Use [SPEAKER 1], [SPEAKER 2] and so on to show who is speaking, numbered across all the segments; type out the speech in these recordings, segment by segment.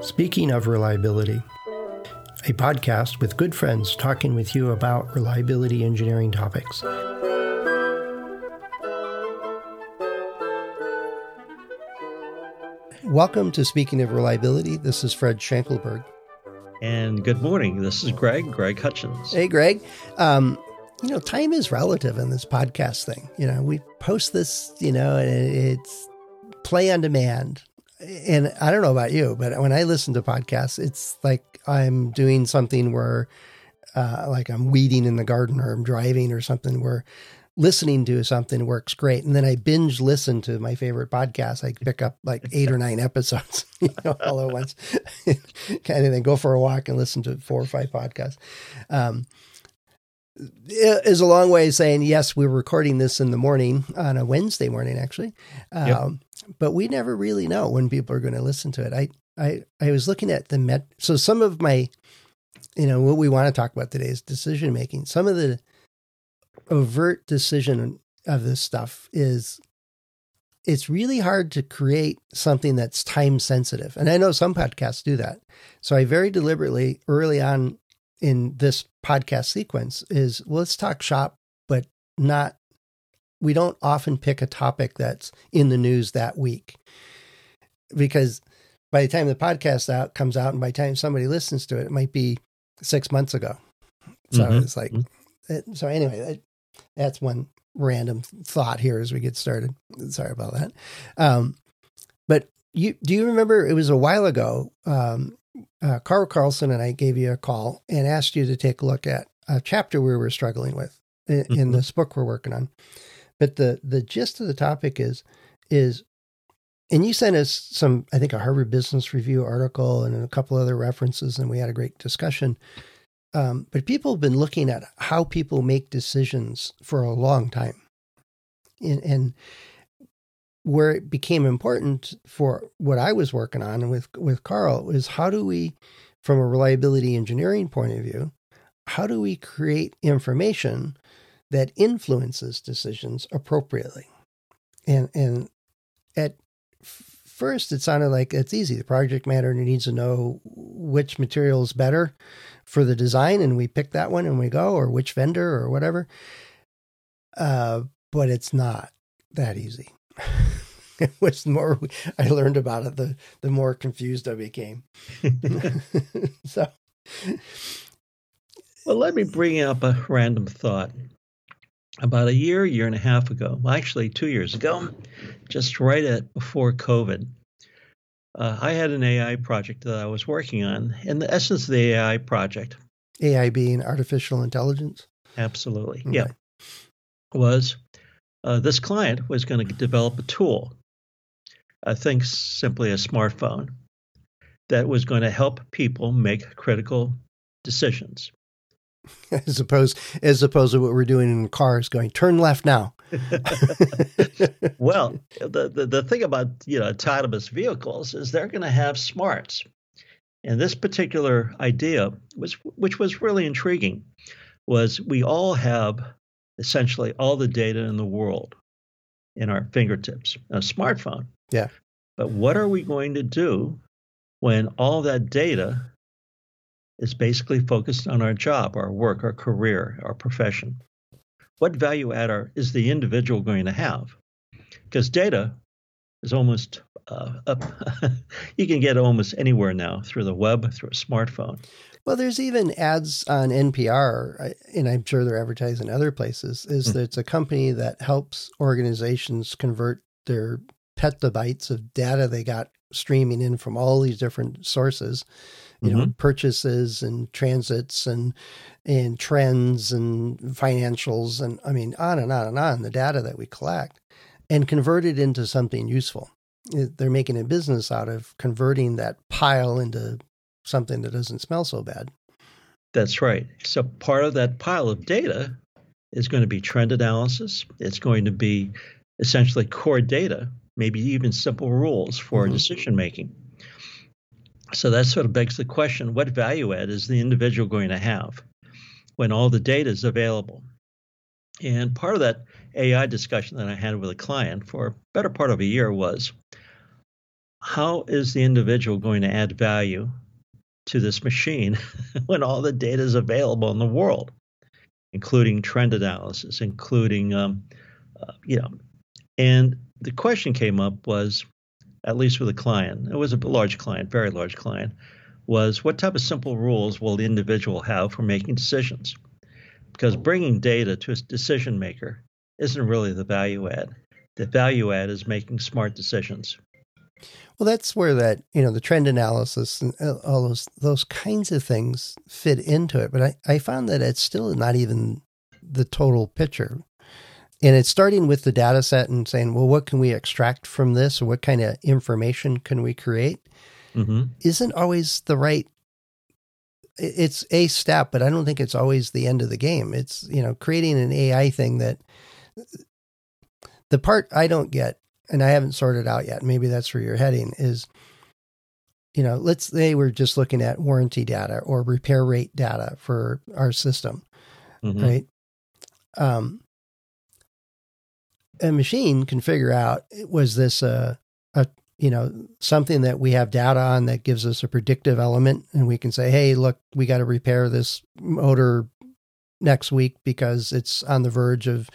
[SPEAKER 1] Speaking of reliability, a podcast with good friends talking with you about reliability engineering topics. Welcome to Speaking of Reliability. This is Fred Schenkelberg.
[SPEAKER 2] And good morning. This is Greg, Greg Hutchins.
[SPEAKER 1] Hey, Greg. Um, you know, time is relative in this podcast thing. You know, we post this, you know, and it's play on demand and I don't know about you, but when I listen to podcasts, it's like I'm doing something where, uh, like I'm weeding in the garden or I'm driving or something where listening to something works great. And then I binge listen to my favorite podcast. I pick up like eight or nine episodes you know, all at once, kind of. Go for a walk and listen to four or five podcasts. Um, is a long way of saying yes. We're recording this in the morning on a Wednesday morning, actually. Um, yep but we never really know when people are going to listen to it. I, I, I was looking at the met. So some of my, you know, what we want to talk about today is decision making. Some of the overt decision of this stuff is it's really hard to create something that's time sensitive. And I know some podcasts do that. So I very deliberately early on in this podcast sequence is let's talk shop, but not we don't often pick a topic that's in the news that week because by the time the podcast out comes out and by the time somebody listens to it, it might be six months ago. So mm-hmm. it's like, mm-hmm. it, so anyway, that, that's one random thought here as we get started. Sorry about that. Um, but you, do you remember it was a while ago, um, uh, Carl Carlson and I gave you a call and asked you to take a look at a chapter we were struggling with in, mm-hmm. in this book we're working on. But the the gist of the topic is is and you sent us some I think a Harvard Business Review article and a couple other references and we had a great discussion. Um, but people have been looking at how people make decisions for a long time. And, and where it became important for what I was working on with with Carl is how do we, from a reliability engineering point of view, how do we create information that influences decisions appropriately. And and at first it sounded like it's easy. The project manager needs to know which material is better for the design, and we pick that one and we go, or which vendor or whatever. Uh, but it's not that easy. it was more I learned about it, the the more confused I became. so
[SPEAKER 2] well, let me bring up a random thought about a year, year and a half ago, well, actually two years ago, just right at before COVID, uh, I had an AI project that I was working on. And the essence of the AI project,
[SPEAKER 1] AI being artificial intelligence,
[SPEAKER 2] absolutely, okay. yeah, was uh, this client was going to develop a tool. I think simply a smartphone that was going to help people make critical decisions.
[SPEAKER 1] as opposed as opposed to what we're doing in cars going turn left now.
[SPEAKER 2] Well the, the, the thing about you know autonomous vehicles is they're going to have smarts. And this particular idea was which was really intriguing was we all have essentially all the data in the world in our fingertips. A smartphone
[SPEAKER 1] yeah
[SPEAKER 2] but what are we going to do when all that data is basically focused on our job, our work, our career, our profession. What value add are, is the individual going to have? Because data is almost uh, up, you can get almost anywhere now through the web, through a smartphone.
[SPEAKER 1] Well, there's even ads on NPR, and I'm sure they're advertising other places. Is mm. that it's a company that helps organizations convert their petabytes of data they got streaming in from all these different sources you mm-hmm. know purchases and transits and and trends and financials and I mean on and on and on the data that we collect and convert it into something useful. They're making a business out of converting that pile into something that doesn't smell so bad.
[SPEAKER 2] That's right. So part of that pile of data is going to be trend analysis. It's going to be essentially core data, maybe even simple rules for mm-hmm. decision making. So that sort of begs the question what value add is the individual going to have when all the data is available? And part of that AI discussion that I had with a client for a better part of a year was how is the individual going to add value to this machine when all the data is available in the world, including trend analysis, including, um, uh, you know, and the question came up was, at least with a client, it was a large client, very large client, was what type of simple rules will the individual have for making decisions? Because bringing data to a decision maker isn't really the value add. The value add is making smart decisions.
[SPEAKER 1] Well, that's where that you know the trend analysis and uh, all those those kinds of things fit into it. But I, I found that it's still not even the total picture. And it's starting with the data set and saying, well, what can we extract from this, or what kind of information can we create? Mm-hmm. Isn't always the right. It's a step, but I don't think it's always the end of the game. It's you know creating an AI thing that the part I don't get and I haven't sorted out yet, maybe that's where you're heading, is you know, let's say we're just looking at warranty data or repair rate data for our system, mm-hmm. right? Um, a machine can figure out was this a, a you know something that we have data on that gives us a predictive element, and we can say, hey, look, we got to repair this motor next week because it's on the verge of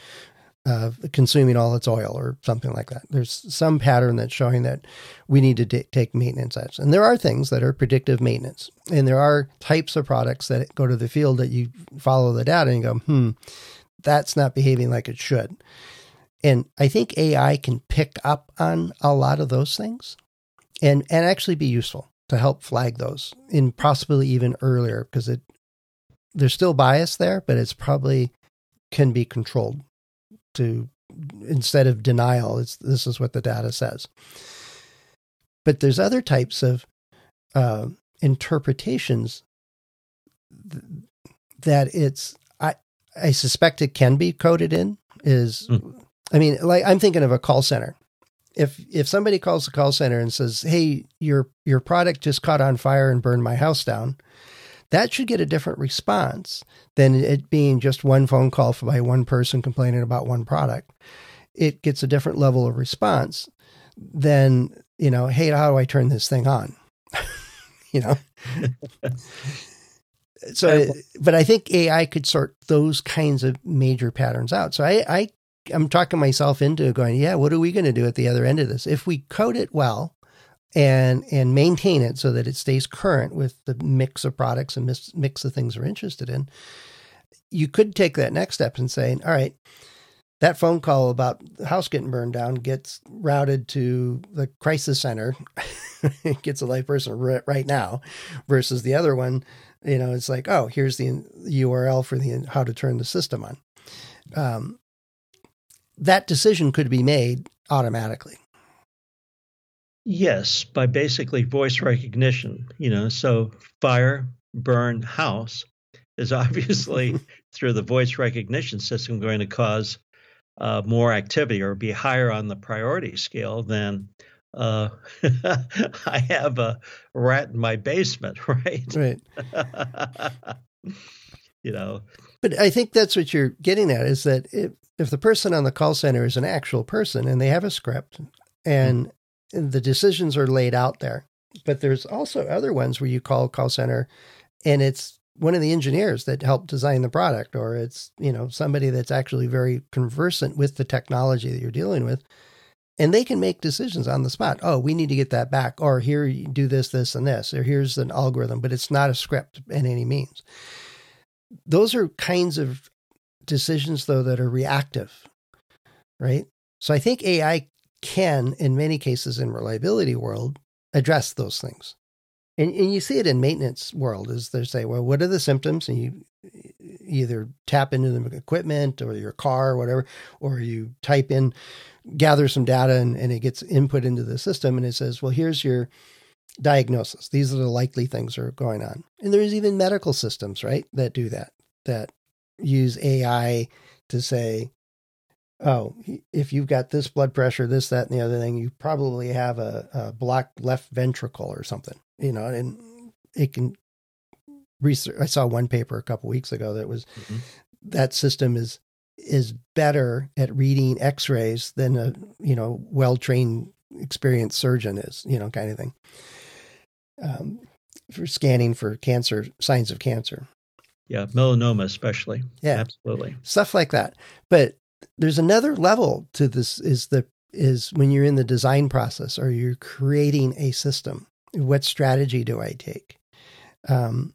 [SPEAKER 1] uh, consuming all its oil or something like that. There's some pattern that's showing that we need to d- take maintenance actions. And there are things that are predictive maintenance. And there are types of products that go to the field that you follow the data and go, hmm, that's not behaving like it should. And I think AI can pick up on a lot of those things and, and actually be useful to help flag those in possibly even earlier because it there's still bias there, but it's probably can be controlled to instead of denial. It's this is what the data says. But there's other types of uh, interpretations th- that it's I I suspect it can be coded in. Is mm. I mean, like I'm thinking of a call center. If if somebody calls the call center and says, "Hey, your your product just caught on fire and burned my house down," that should get a different response than it being just one phone call by one person complaining about one product. It gets a different level of response than, you know, hey, how do I turn this thing on? you know? so, but I think AI could sort those kinds of major patterns out. So I, I I'm talking myself into going, yeah, what are we going to do at the other end of this? If we code it well, and and maintain it so that it stays current with the mix of products and mix, mix of things we're interested in. You could take that next step and say, all right, that phone call about the house getting burned down gets routed to the crisis center, gets a live person right now, versus the other one. You know, it's like, oh, here's the URL for the how to turn the system on. Um, that decision could be made automatically.
[SPEAKER 2] Yes, by basically voice recognition. You know, so fire, burn, house is obviously through the voice recognition system going to cause uh, more activity or be higher on the priority scale than uh, I have a rat in my basement, right?
[SPEAKER 1] Right.
[SPEAKER 2] You know.
[SPEAKER 1] But I think that's what you're getting at is that if, if the person on the call center is an actual person and they have a script and the decisions are laid out there. But there's also other ones where you call call center and it's one of the engineers that helped design the product or it's, you know, somebody that's actually very conversant with the technology that you're dealing with. And they can make decisions on the spot. Oh, we need to get that back. Or here you do this, this, and this. Or here's an algorithm, but it's not a script in any means. Those are kinds of decisions though that are reactive, right? So I think AI can, in many cases in reliability world, address those things. And, and you see it in maintenance world is they say, well, what are the symptoms? And you either tap into the equipment or your car or whatever, or you type in, gather some data and, and it gets input into the system and it says, well, here's your diagnosis. These are the likely things that are going on. And there's even medical systems, right, that do that, that use AI to say, oh, if you've got this blood pressure, this, that, and the other thing, you probably have a, a blocked left ventricle or something, you know, and it can research. I saw one paper a couple weeks ago that was mm-hmm. that system is is better at reading X-rays than a you know well-trained, experienced surgeon is. You know, kind of thing. Um, for scanning for cancer signs of cancer.
[SPEAKER 2] Yeah, melanoma especially.
[SPEAKER 1] Yeah,
[SPEAKER 2] absolutely.
[SPEAKER 1] Stuff like that. But there's another level to this. Is the is when you're in the design process or you're creating a system. What strategy do I take? Um,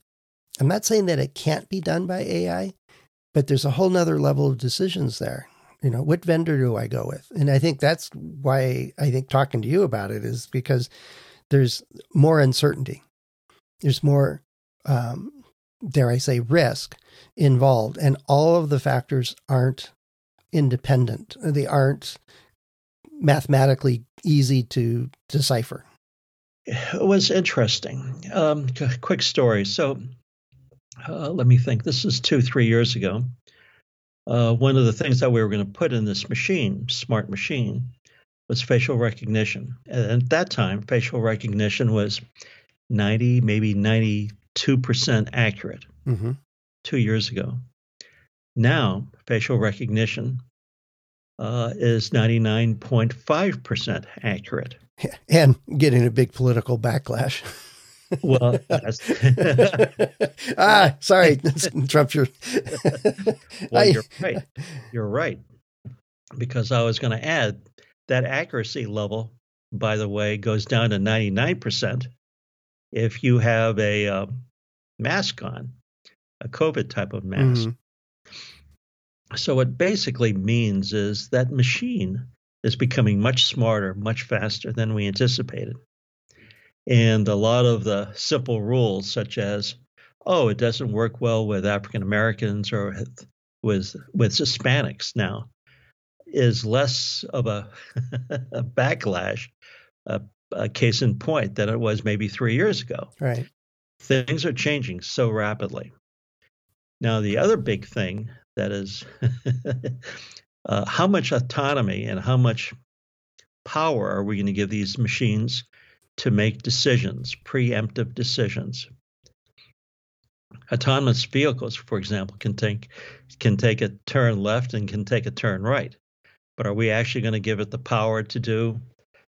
[SPEAKER 1] I'm not saying that it can't be done by AI, but there's a whole nother level of decisions there. You know, what vendor do I go with? And I think that's why I think talking to you about it is because there's more uncertainty. There's more, um, dare I say, risk involved, and all of the factors aren't independent. They aren't mathematically easy to decipher.
[SPEAKER 2] It was interesting. Um, quick story. So uh, let me think. This is two, three years ago. Uh, one of the things that we were going to put in this machine, smart machine, was facial recognition. And at that time, facial recognition was 90, maybe 92% accurate mm-hmm. two years ago. Now, facial recognition uh, is 99.5% accurate.
[SPEAKER 1] And getting a big political backlash.
[SPEAKER 2] well,
[SPEAKER 1] ah, sorry, Trump.
[SPEAKER 2] Your well, you're right. You're right. Because I was going to add that accuracy level, by the way, goes down to 99% if you have a uh, mask on, a COVID type of mask. Mm-hmm. So, what basically means is that machine is becoming much smarter, much faster than we anticipated. And a lot of the simple rules, such as, oh, it doesn't work well with African Americans or with, with Hispanics now, is less of a, a backlash, a, a case in point, than it was maybe three years ago.
[SPEAKER 1] Right.
[SPEAKER 2] Things are changing so rapidly. Now, the other big thing that is uh, how much autonomy and how much power are we going to give these machines to make decisions, preemptive decisions? Autonomous vehicles, for example, can take can take a turn left and can take a turn right. But are we actually going to give it the power to do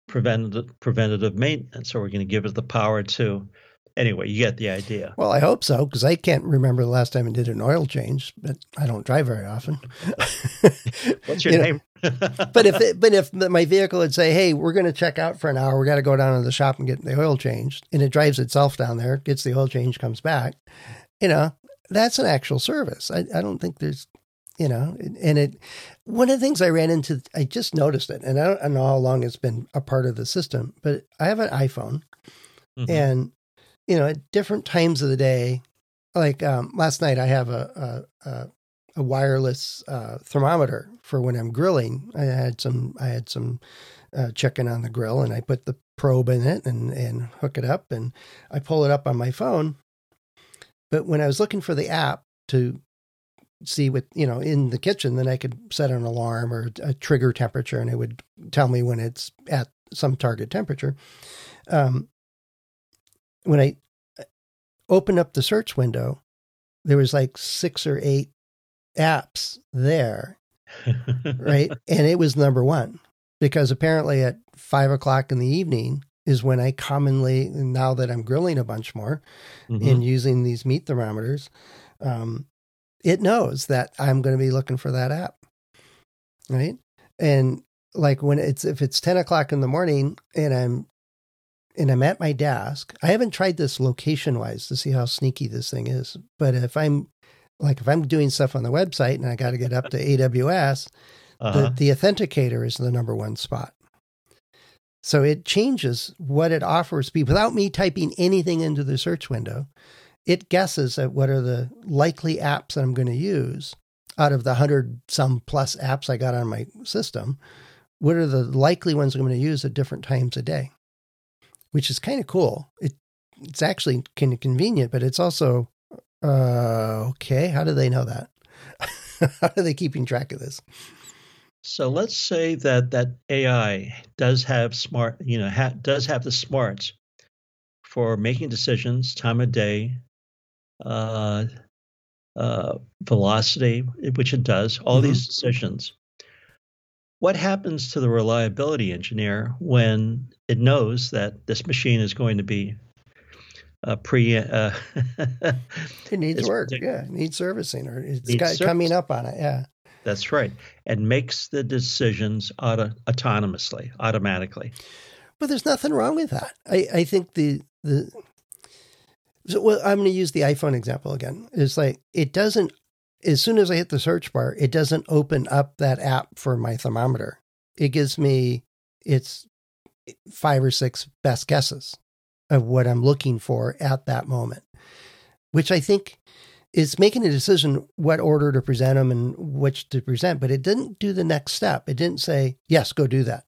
[SPEAKER 2] preventative preventative maintenance, or are we going to give it the power to anyway, you get the idea.
[SPEAKER 1] Well, I hope so because I can't remember the last time I did an oil change, but I don't drive very often.
[SPEAKER 2] What's your you name?
[SPEAKER 1] but if it, but if my vehicle would say, "Hey, we're going to check out for an hour. We got to go down to the shop and get the oil changed," and it drives itself down there, gets the oil change, comes back, you know, that's an actual service. I, I don't think there's, you know, and it. One of the things I ran into, I just noticed it, and I don't, I know how long it's been a part of the system, but I have an iPhone, mm-hmm. and you know, at different times of the day. Like um, last night, I have a a, a wireless uh, thermometer for when I'm grilling. I had some I had some uh, chicken on the grill, and I put the probe in it and and hook it up, and I pull it up on my phone. But when I was looking for the app to see what you know in the kitchen, then I could set an alarm or a trigger temperature, and it would tell me when it's at some target temperature. Um, when I uh, opened up the search window, there was like six or eight apps there, right? And it was number one because apparently at five o'clock in the evening is when I commonly, now that I'm grilling a bunch more mm-hmm. and using these meat thermometers, um, it knows that I'm going to be looking for that app, right? And like when it's if it's 10 o'clock in the morning and I'm and I'm at my desk. I haven't tried this location wise to see how sneaky this thing is. But if I'm like if I'm doing stuff on the website and I got to get up to AWS, uh-huh. the, the authenticator is the number one spot. So it changes what it offers me without me typing anything into the search window. It guesses at what are the likely apps that I'm going to use out of the hundred some plus apps I got on my system. What are the likely ones I'm going to use at different times a day? which is kind of cool. It it's actually kind of convenient, but it's also uh, okay. How do they know that? how are they keeping track of this?
[SPEAKER 2] So let's say that that AI does have smart, you know, ha- does have the smarts for making decisions, time of day, uh, uh, velocity, which it does, all mm-hmm. these decisions. What happens to the reliability engineer when it knows that this machine is going to be uh, pre? Uh,
[SPEAKER 1] it needs work. Yeah, it needs servicing, or it's got service. coming up on it. Yeah,
[SPEAKER 2] that's right, and makes the decisions auto- autonomously, automatically.
[SPEAKER 1] But there's nothing wrong with that. I, I think the the so well, I'm going to use the iPhone example again. It's like it doesn't. As soon as I hit the search bar, it doesn't open up that app for my thermometer. It gives me its five or six best guesses of what I'm looking for at that moment, which I think is making a decision what order to present them and which to present. But it didn't do the next step. It didn't say, yes, go do that.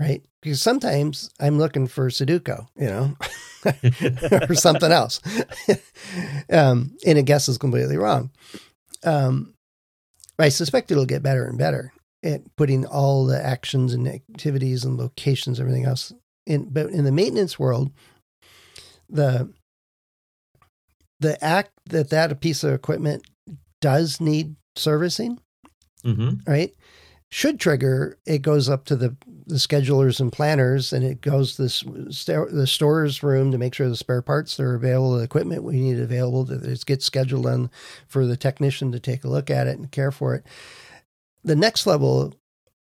[SPEAKER 1] Right. Because sometimes I'm looking for Sudoku, you know. or something else. um, and a guess is completely wrong. Um, I suspect it'll get better and better at putting all the actions and activities and locations, everything else in. But in the maintenance world, the the act that that piece of equipment does need servicing, mm-hmm. right? Should trigger, it goes up to the, the schedulers and planners and it goes this the stores room to make sure the spare parts are available, the equipment we need available, that it gets scheduled on for the technician to take a look at it and care for it. The next level,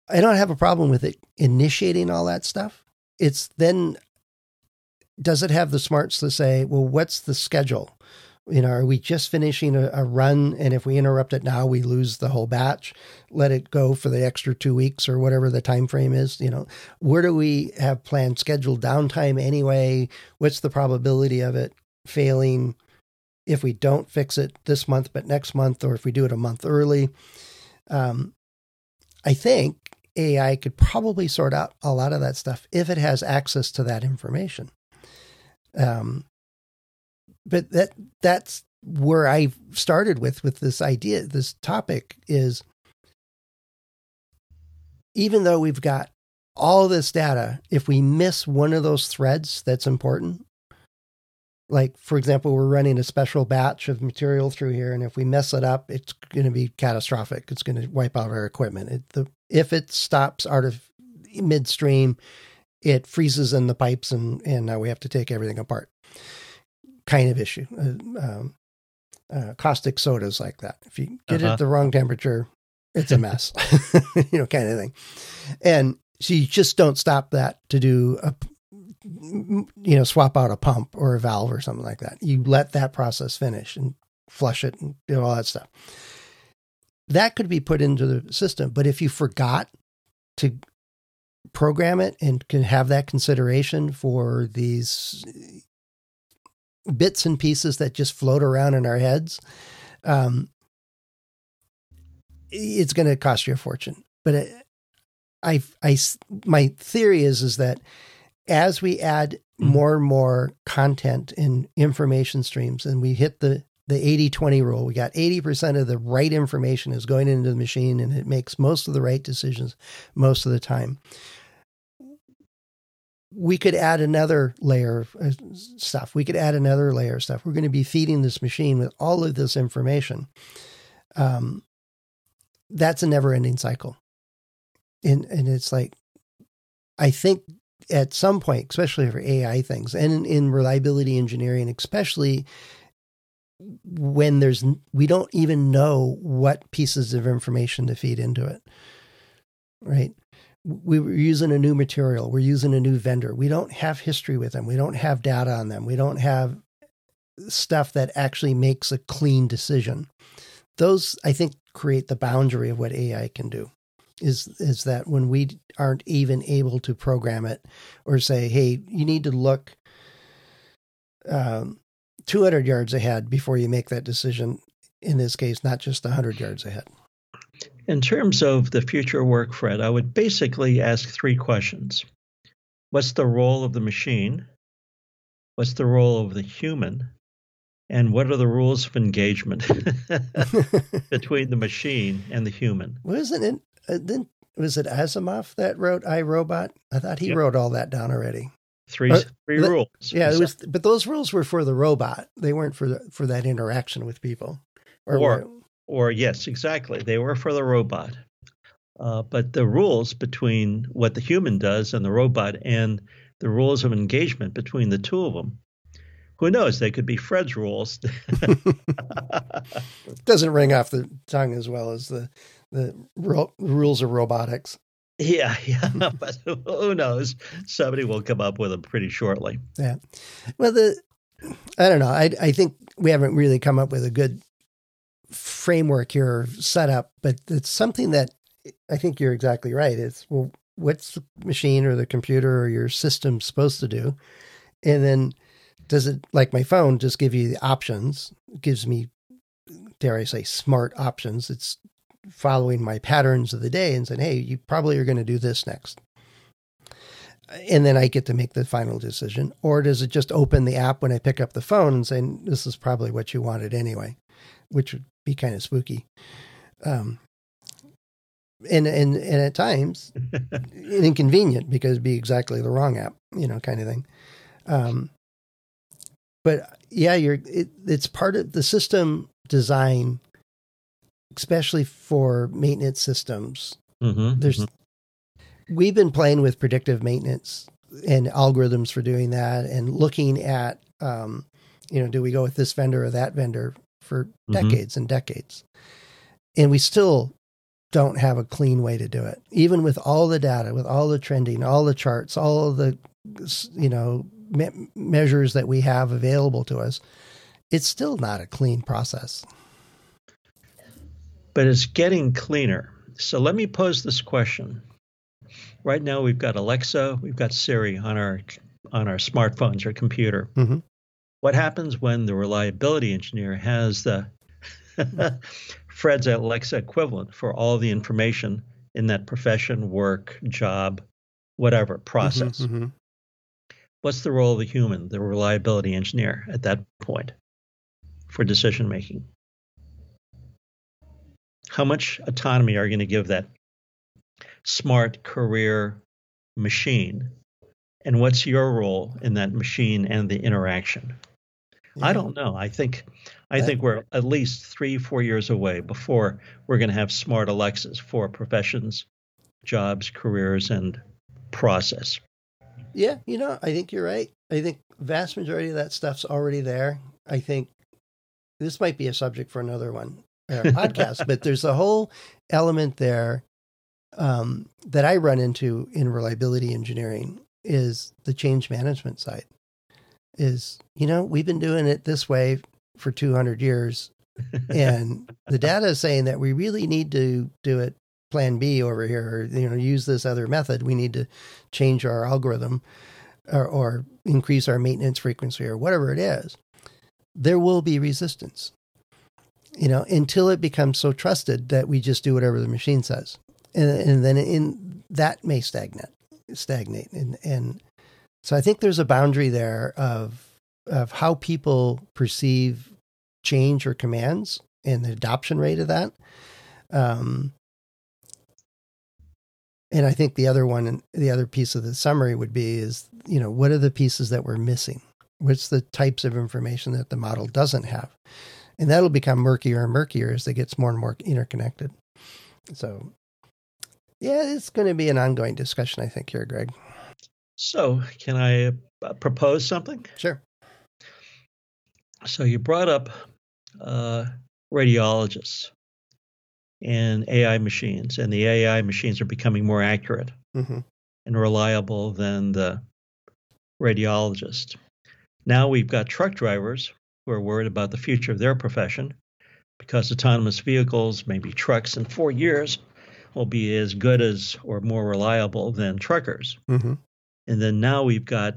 [SPEAKER 1] I don't have a problem with it initiating all that stuff. It's then does it have the smarts to say, well, what's the schedule? You know, are we just finishing a, a, run and if we interrupt it now, we lose the whole batch? Let it go for the extra two weeks or whatever the time frame is. You know, where do we have planned scheduled downtime anyway? What's the probability of it failing if we don't fix it this month but next month, or if we do it a month early? Um, I think AI could probably sort out a lot of that stuff if it has access to that information. Um, but that that's where I started with with this idea, this topic is even though we've got all this data, if we miss one of those threads that's important, like for example, we're running a special batch of material through here, and if we mess it up, it's going to be catastrophic. It's going to wipe out our equipment. It, the, if it stops out of midstream, it freezes in the pipes, and and now we have to take everything apart kind of issue. Uh, um, uh, caustic sodas like that. If you get uh-huh. it at the wrong temperature, it's a mess, you know, kind of thing. And so you just don't stop that to do a, you know, swap out a pump or a valve or something like that. You let that process finish and flush it and do all that stuff. That could be put into the system. But if you forgot to program it and can have that consideration for these bits and pieces that just float around in our heads, um, it's going to cost you a fortune. But it, I, I, my theory is is that as we add mm-hmm. more and more content and information streams, and we hit the the 80 20 rule. We got 80% of the right information is going into the machine and it makes most of the right decisions most of the time we could add another layer of uh, stuff. We could add another layer of stuff. We're going to be feeding this machine with all of this information. Um, that's a never ending cycle. And, and it's like, I think at some point, especially for AI things and in, in reliability engineering, especially when there's, we don't even know what pieces of information to feed into it. Right we were using a new material, we're using a new vendor. We don't have history with them. We don't have data on them. We don't have stuff that actually makes a clean decision. Those I think create the boundary of what AI can do. Is is that when we aren't even able to program it or say, hey, you need to look um, 200 yards ahead before you make that decision. In this case, not just 100 yards ahead.
[SPEAKER 2] In terms of the future work, Fred, I would basically ask three questions What's the role of the machine? What's the role of the human? And what are the rules of engagement between the machine and the human?
[SPEAKER 1] Wasn't it? Uh, then was it Asimov that wrote I Robot? I thought he yep. wrote all that down already.
[SPEAKER 2] Three uh, three rules.
[SPEAKER 1] Yeah, it was, but those rules were for the robot. They weren't for the, for that interaction with people.
[SPEAKER 2] Or, or, or yes, exactly. They were for the robot. Uh, but the rules between what the human does and the robot, and the rules of engagement between the two of them, who knows? They could be Fred's rules.
[SPEAKER 1] Doesn't ring off the tongue as well as the the ro- rules of robotics.
[SPEAKER 2] Yeah, yeah, but who knows? Somebody will come up with them pretty shortly.
[SPEAKER 1] Yeah. Well, the I don't know. I I think we haven't really come up with a good framework here setup, but it's something that I think you're exactly right. It's well, what's the machine or the computer or your system supposed to do, and then does it like my phone just give you the options? It gives me, dare I say, smart options. It's following my patterns of the day and saying, hey, you probably are going to do this next. And then I get to make the final decision. Or does it just open the app when I pick up the phone and say, this is probably what you wanted anyway, which be kind of spooky. Um, and, and, and at times inconvenient because it'd be exactly the wrong app, you know, kind of thing. Um, but yeah, you're, it, it's part of the system design especially for maintenance systems. Mm-hmm, There's mm-hmm. we've been playing with predictive maintenance and algorithms for doing that, and looking at um, you know, do we go with this vendor or that vendor for mm-hmm. decades and decades, and we still don't have a clean way to do it. Even with all the data, with all the trending, all the charts, all the you know me- measures that we have available to us, it's still not a clean process
[SPEAKER 2] but it's getting cleaner. So let me pose this question. Right now, we've got Alexa, we've got Siri on our on our smartphones or computer. Mm-hmm. What happens when the reliability engineer has the Fred's Alexa equivalent for all the information in that profession, work, job, whatever mm-hmm, process? Mm-hmm, mm-hmm. What's the role of the human, the reliability engineer, at that point for decision making? how much autonomy are you going to give that smart career machine? And what's your role in that machine and the interaction? Yeah. I don't know. I think I think we're at least three, four years away before we're going to have smart Alexas for professions, jobs, careers, and process.
[SPEAKER 1] Yeah, you know, I think you're right. I think vast majority of that stuff's already there. I think this might be a subject for another one our podcast, but there's a whole element there um, that I run into in reliability engineering is the change management side. Is you know we've been doing it this way for 200 years, and the data is saying that we really need to do it plan B over here, or you know use this other method. We need to change our algorithm or, or increase our maintenance frequency or whatever it is. There will be resistance you know, until it becomes so trusted that we just do whatever the machine says. And, and then in that may stagnate, stagnate. And, and so I think there's a boundary there of, of how people perceive change or commands and the adoption rate of that. Um, and I think the other one, the other piece of the summary would be is, you know, what are the pieces that we're missing? What's the types of information that the model doesn't have? and that'll become murkier and murkier as it gets more and more interconnected. So, yeah, it's going to be an ongoing discussion, I think, here, Greg.
[SPEAKER 2] So, can I uh, propose something?
[SPEAKER 1] Sure.
[SPEAKER 2] So, you brought up uh, radiologists and AI machines, and the AI machines are becoming more accurate mm-hmm. and reliable than the radiologist. Now we've got truck drivers who are worried about the future of their profession because autonomous vehicles, maybe trucks in four years, will be as good as or more reliable than truckers. Mm-hmm. And then now we've got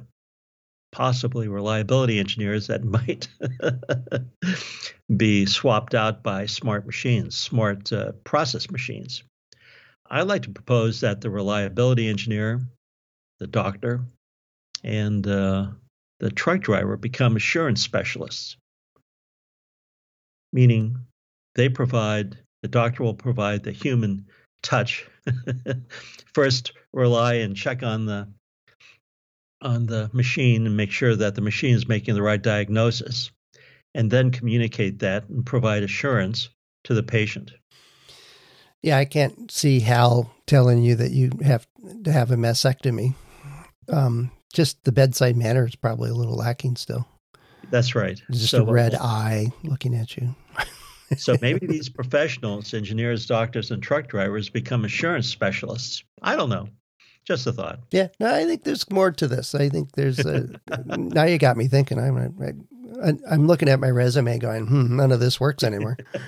[SPEAKER 2] possibly reliability engineers that might be swapped out by smart machines, smart uh, process machines. I'd like to propose that the reliability engineer, the doctor, and uh, the truck driver become assurance specialists, meaning they provide, the doctor will provide the human touch. First, rely and check on the on the machine and make sure that the machine is making the right diagnosis, and then communicate that and provide assurance to the patient.
[SPEAKER 1] Yeah, I can't see Hal telling you that you have to have a mastectomy. Um, just the bedside manner is probably a little lacking still.
[SPEAKER 2] That's right.
[SPEAKER 1] Just so, a red eye looking at you.
[SPEAKER 2] So maybe these professionals, engineers, doctors, and truck drivers become assurance specialists. I don't know. Just a thought.
[SPEAKER 1] Yeah, no, I think there's more to this. I think there's. A, now you got me thinking. I'm. I, I'm looking at my resume, going, hmm, none of this works anymore.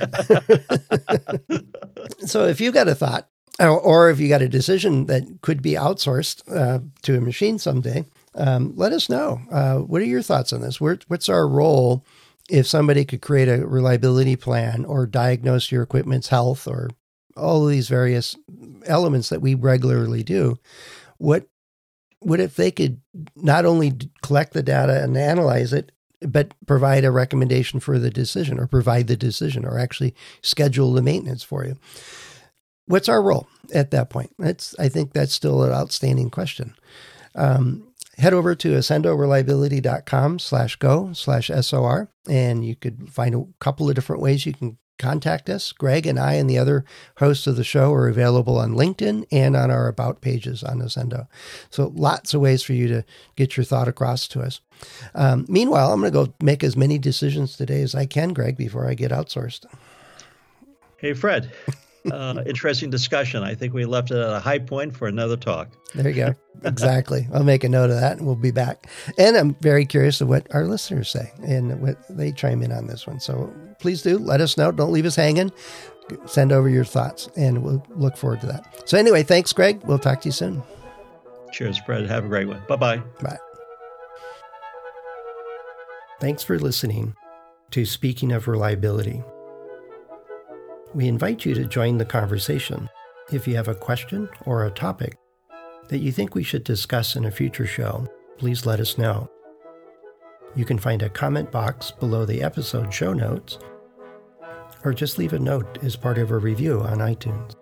[SPEAKER 1] so if you got a thought, or if you got a decision that could be outsourced uh, to a machine someday, um, let us know. Uh, what are your thoughts on this? Where, what's our role if somebody could create a reliability plan or diagnose your equipment's health or all of these various elements that we regularly do? What what if they could not only collect the data and analyze it, but provide a recommendation for the decision or provide the decision or actually schedule the maintenance for you? What's our role at that point? That's I think that's still an outstanding question. Um, head over to accendoreliability.com slash go slash SOR, and you could find a couple of different ways you can contact us. Greg and I and the other hosts of the show are available on LinkedIn and on our About pages on Accendo. So lots of ways for you to get your thought across to us. Um, meanwhile, I'm going to go make as many decisions today as I can, Greg, before I get outsourced.
[SPEAKER 2] Hey, Fred uh, interesting discussion. I think we left it at a high point for another talk.
[SPEAKER 1] There you go. Exactly. I'll make a note of that and we'll be back. And I'm very curious of what our listeners say and what they chime in on this one. So please do let us know. Don't leave us hanging. Send over your thoughts and we'll look forward to that. So, anyway, thanks, Greg. We'll talk to you soon.
[SPEAKER 2] Cheers, Fred. Have a great one. Bye-bye.
[SPEAKER 1] Bye. Thanks for listening to Speaking of Reliability. We invite you to join the conversation. If you have a question or a topic that you think we should discuss in a future show, please let us know. You can find a comment box below the episode show notes, or just leave a note as part of a review on iTunes.